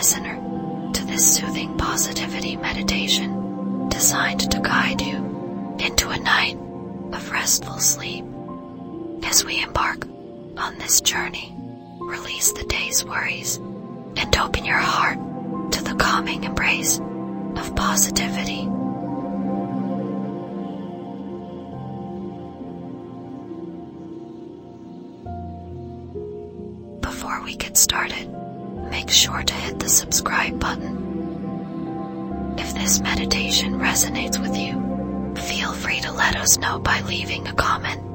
listener to this soothing positivity meditation designed to guide you into a night of restful sleep. As we embark on this journey, release the day's worries and open your heart to the calming embrace of positivity. Before we get started, make sure to subscribe button. If this meditation resonates with you, feel free to let us know by leaving a comment.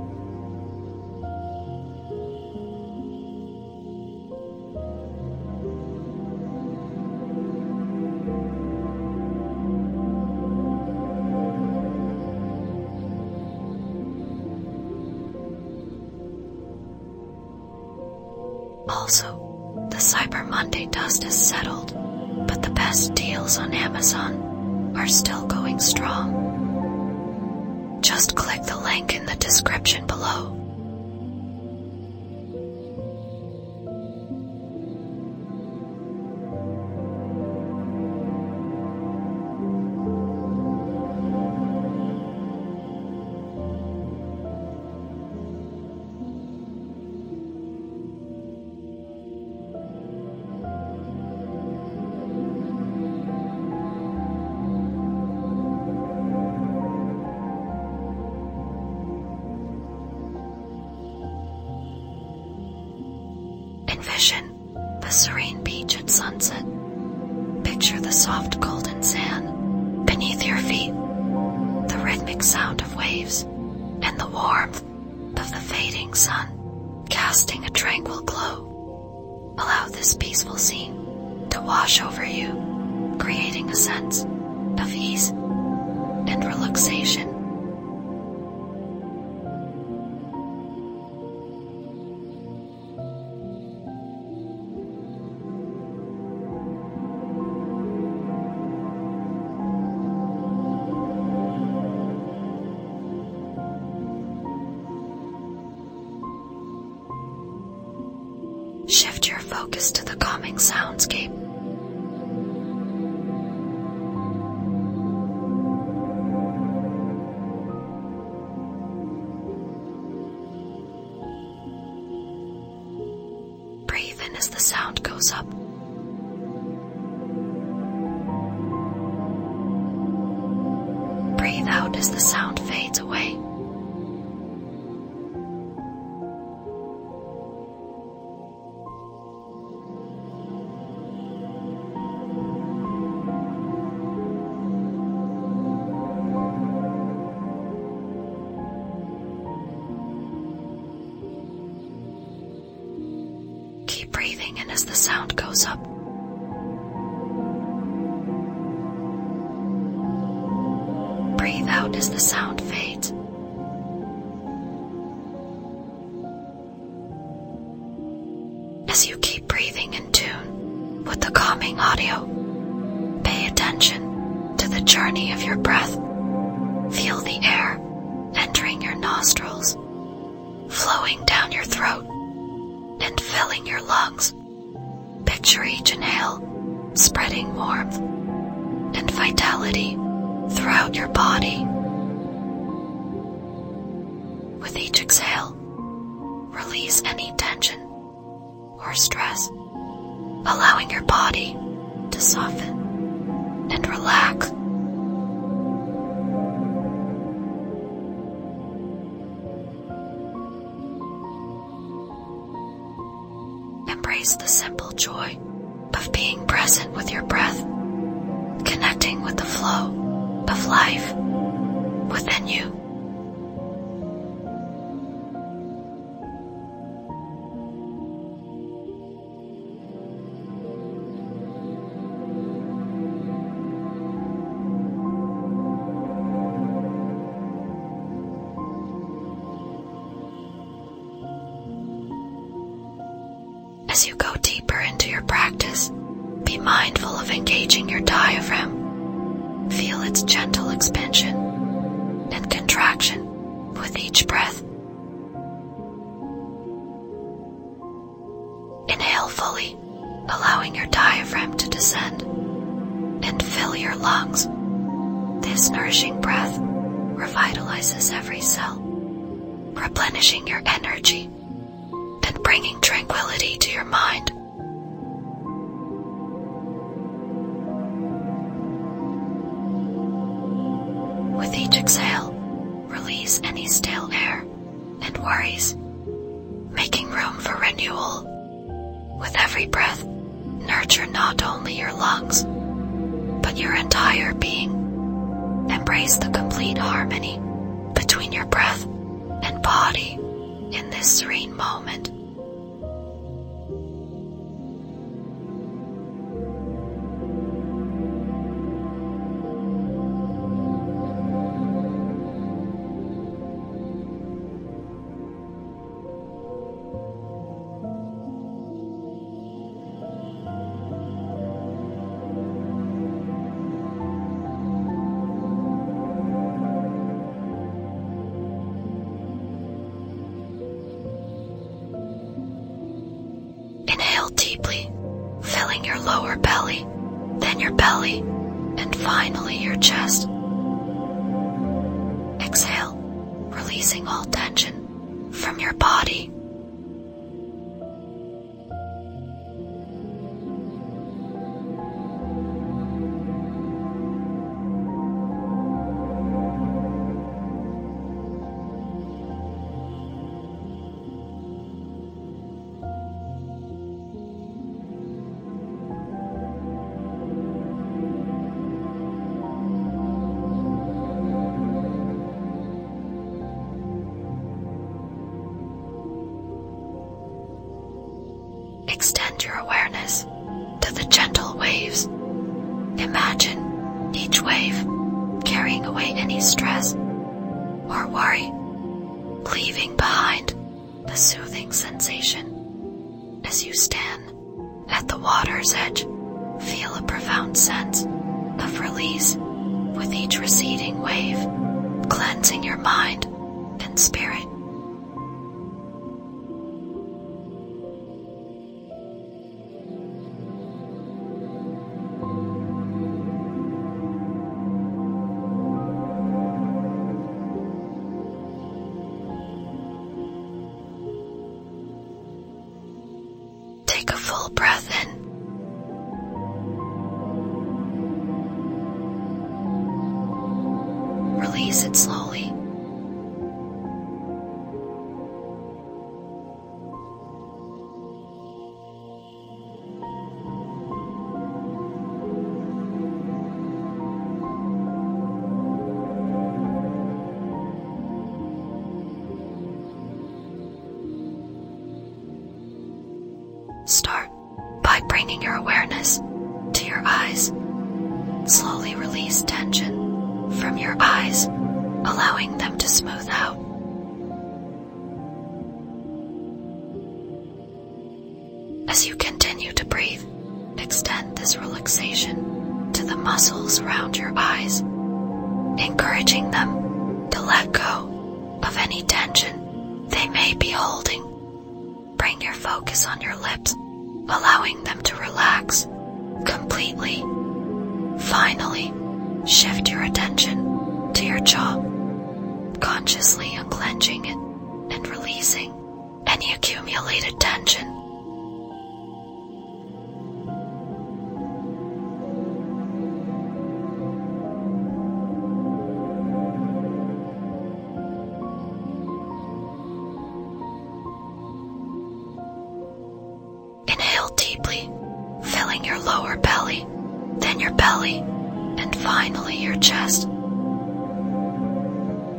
Are still going strong. Just click the link in the description fading sun casting a tranquil glow. Allow this peaceful scene to wash over you, creating a sense of ease and relaxation. Picture each inhale spreading warmth and vitality throughout your body. With each exhale, release any tension or stress, allowing your body to soften and relax. Embrace the simple joy of being present with your breath, connecting with the flow of life within you. complete harmony between your breath and body in this serene moment.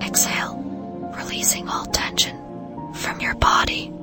exhale, releasing all tension from your body.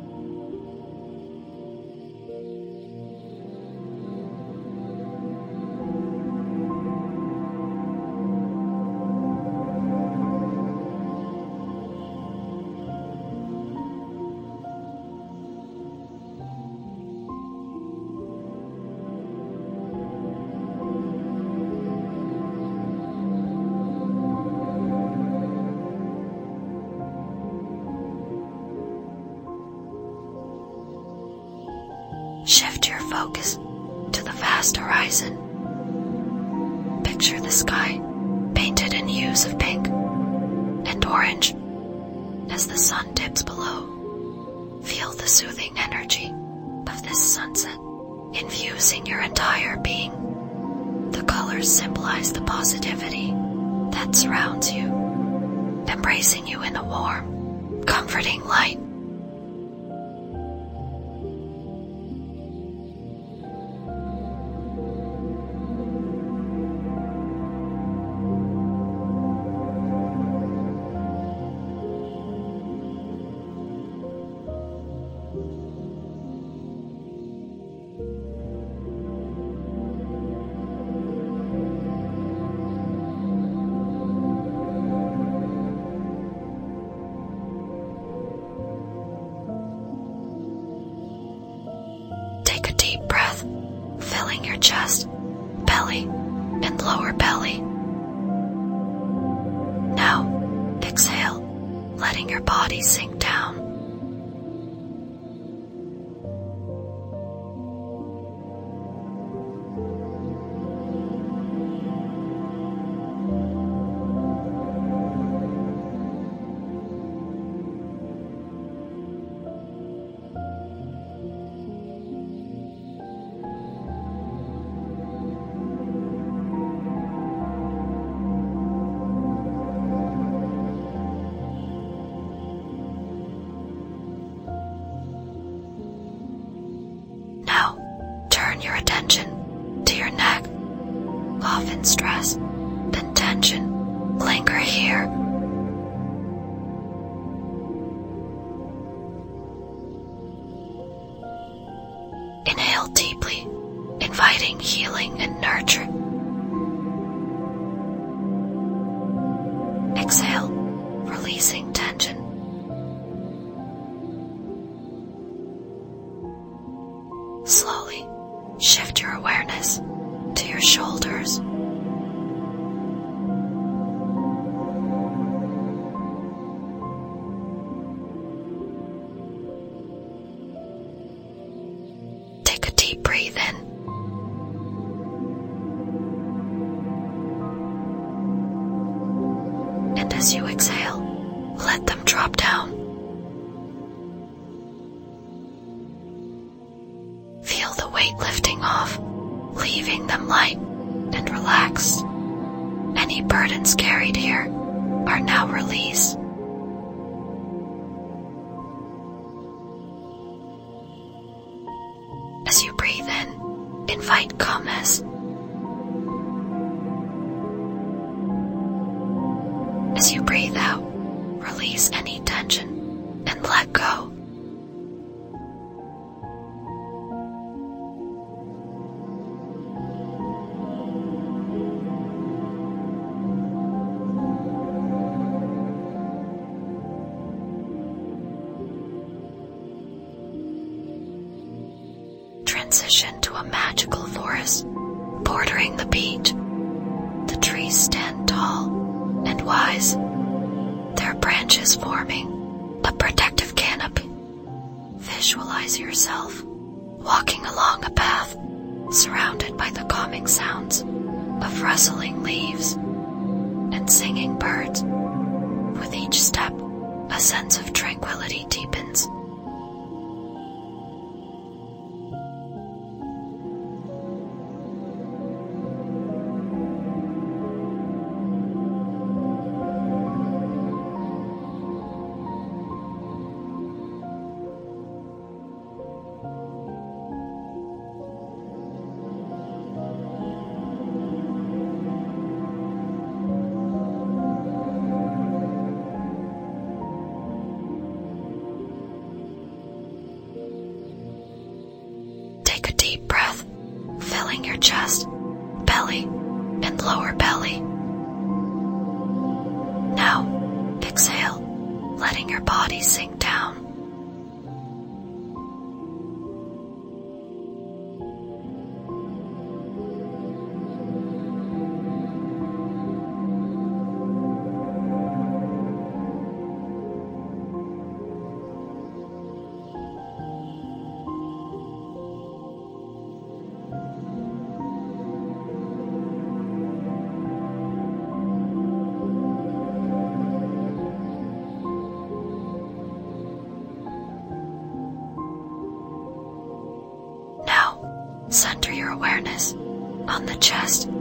As you breathe out, release any tension and let go. center your awareness on the chest.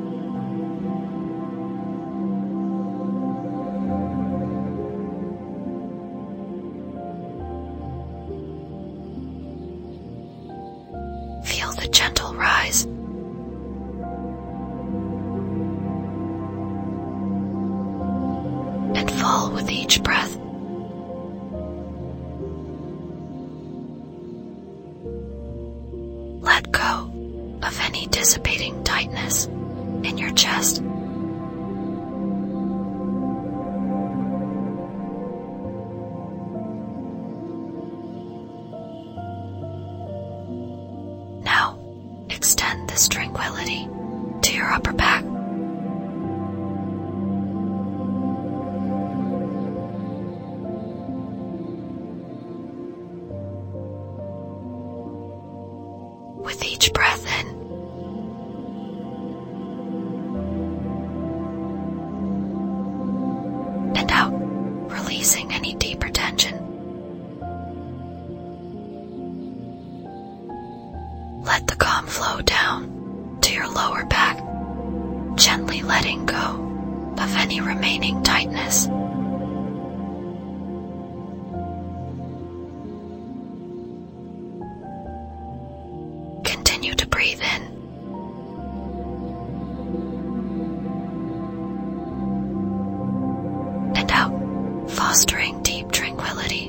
and out, fostering deep tranquility.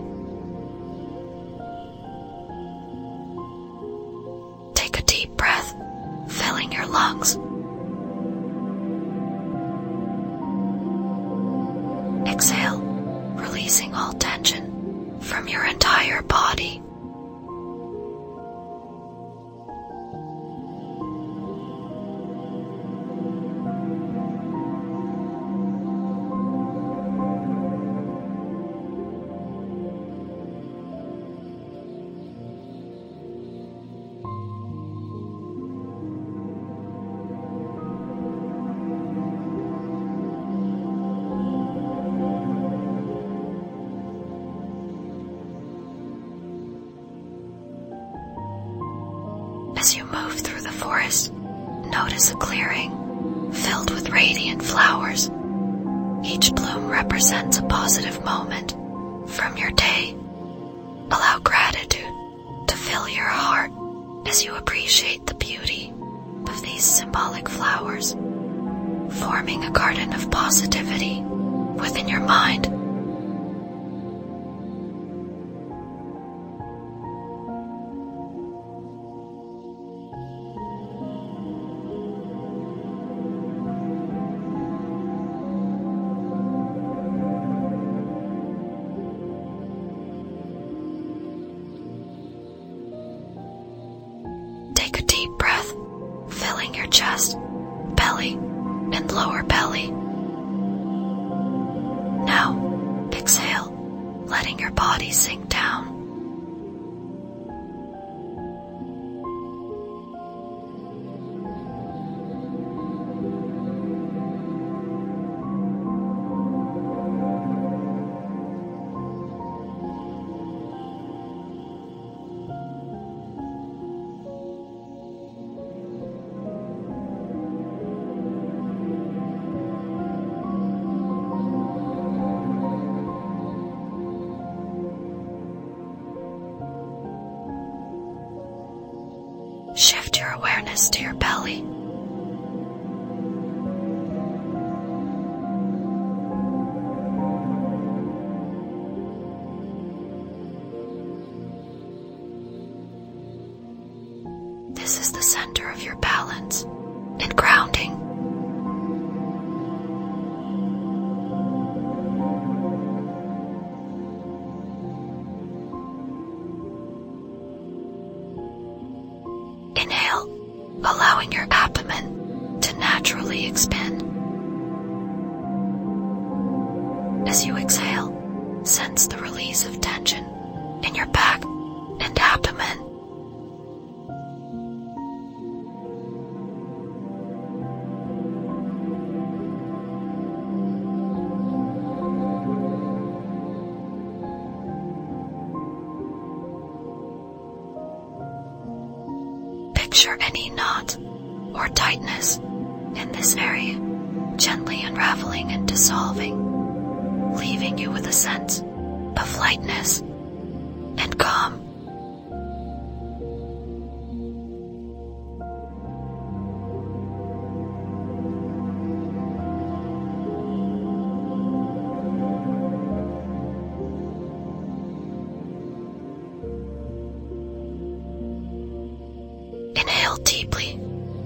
Deeply,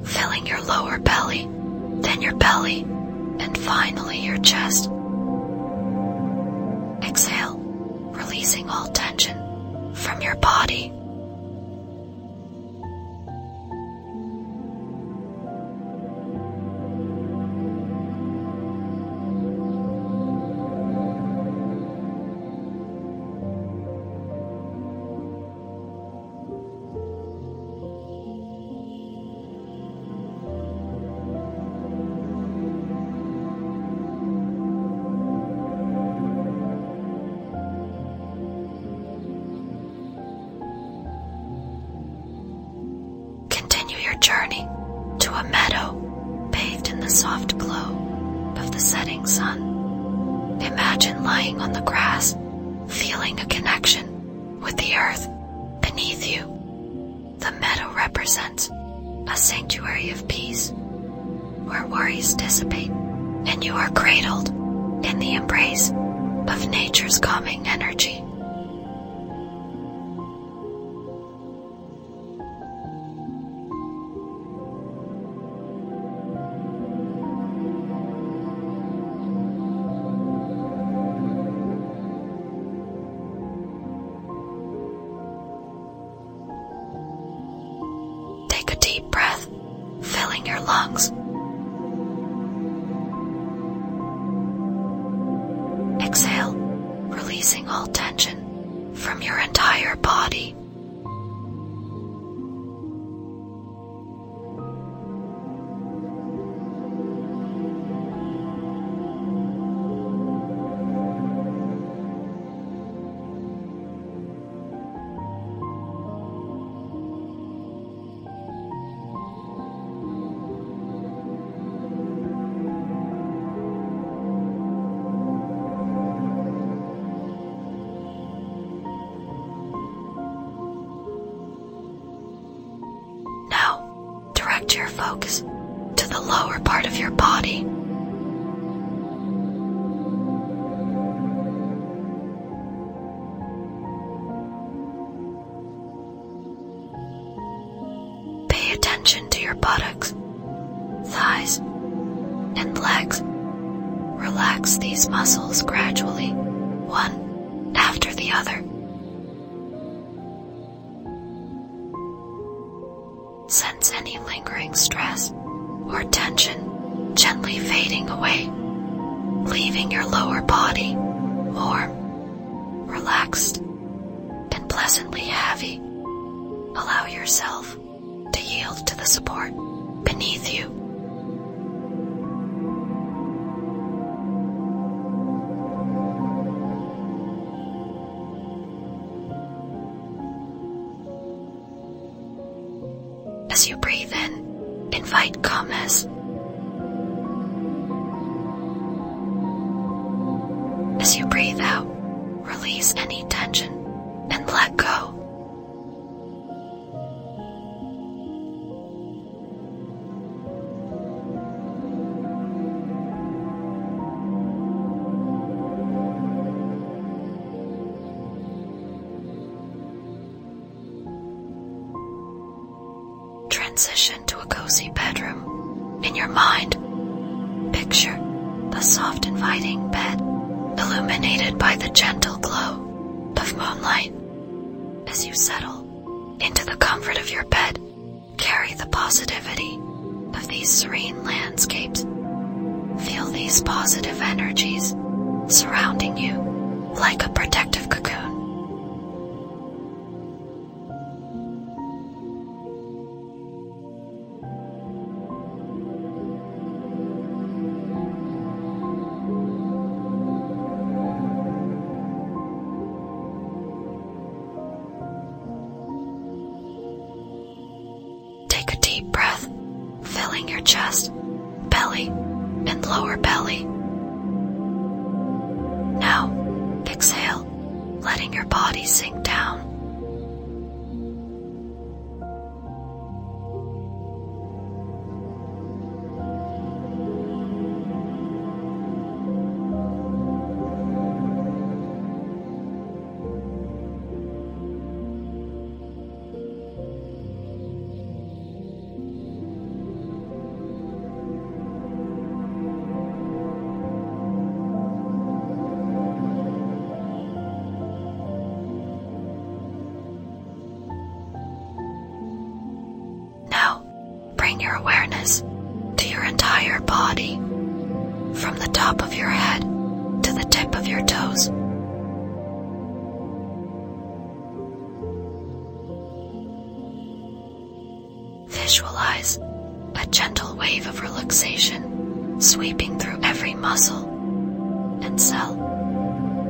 filling your lower belly, then your belly, and finally your chest. transition to a cozy bedroom. In your mind, picture the soft, inviting bed, illuminated by the gentle glow of moonlight. As you settle into the comfort of your bed, carry the positivity of these serene landscapes. Feel these positive energies surrounding you like a protective cocoon. visualize a gentle wave of relaxation sweeping through every muscle and cell.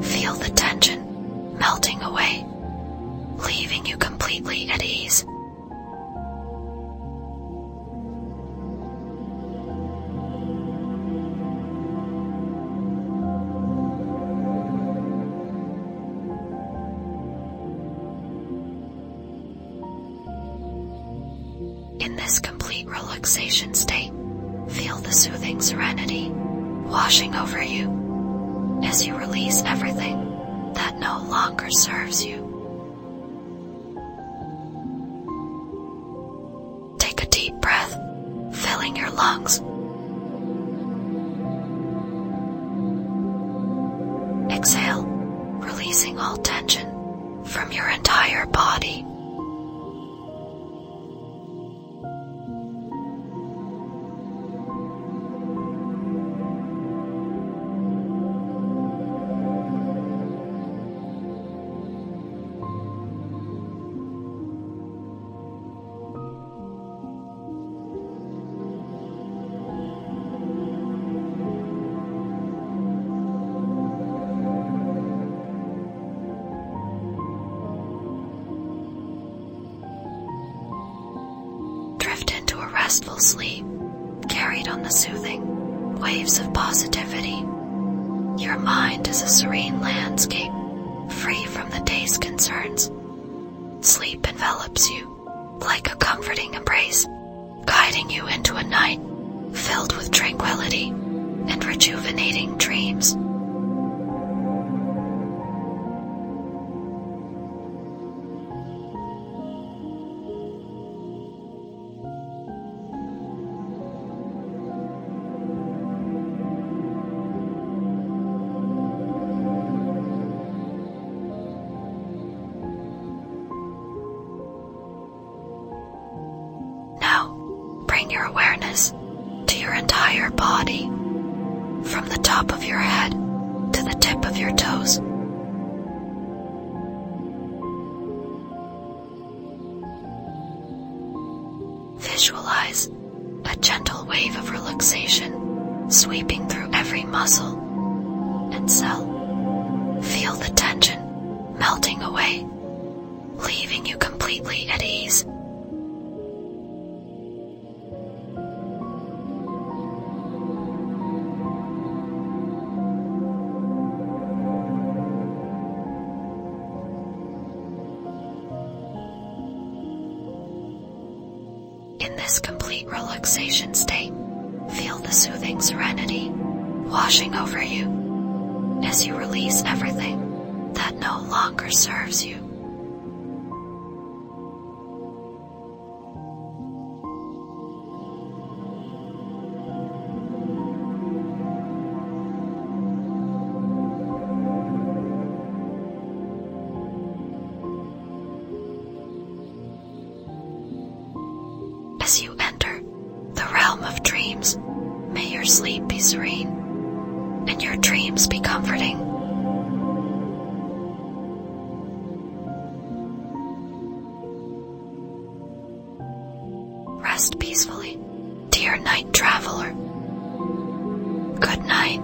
Feel the tension melting away, leaving you completely at ease. rest peacefully. Dear night traveler, good night.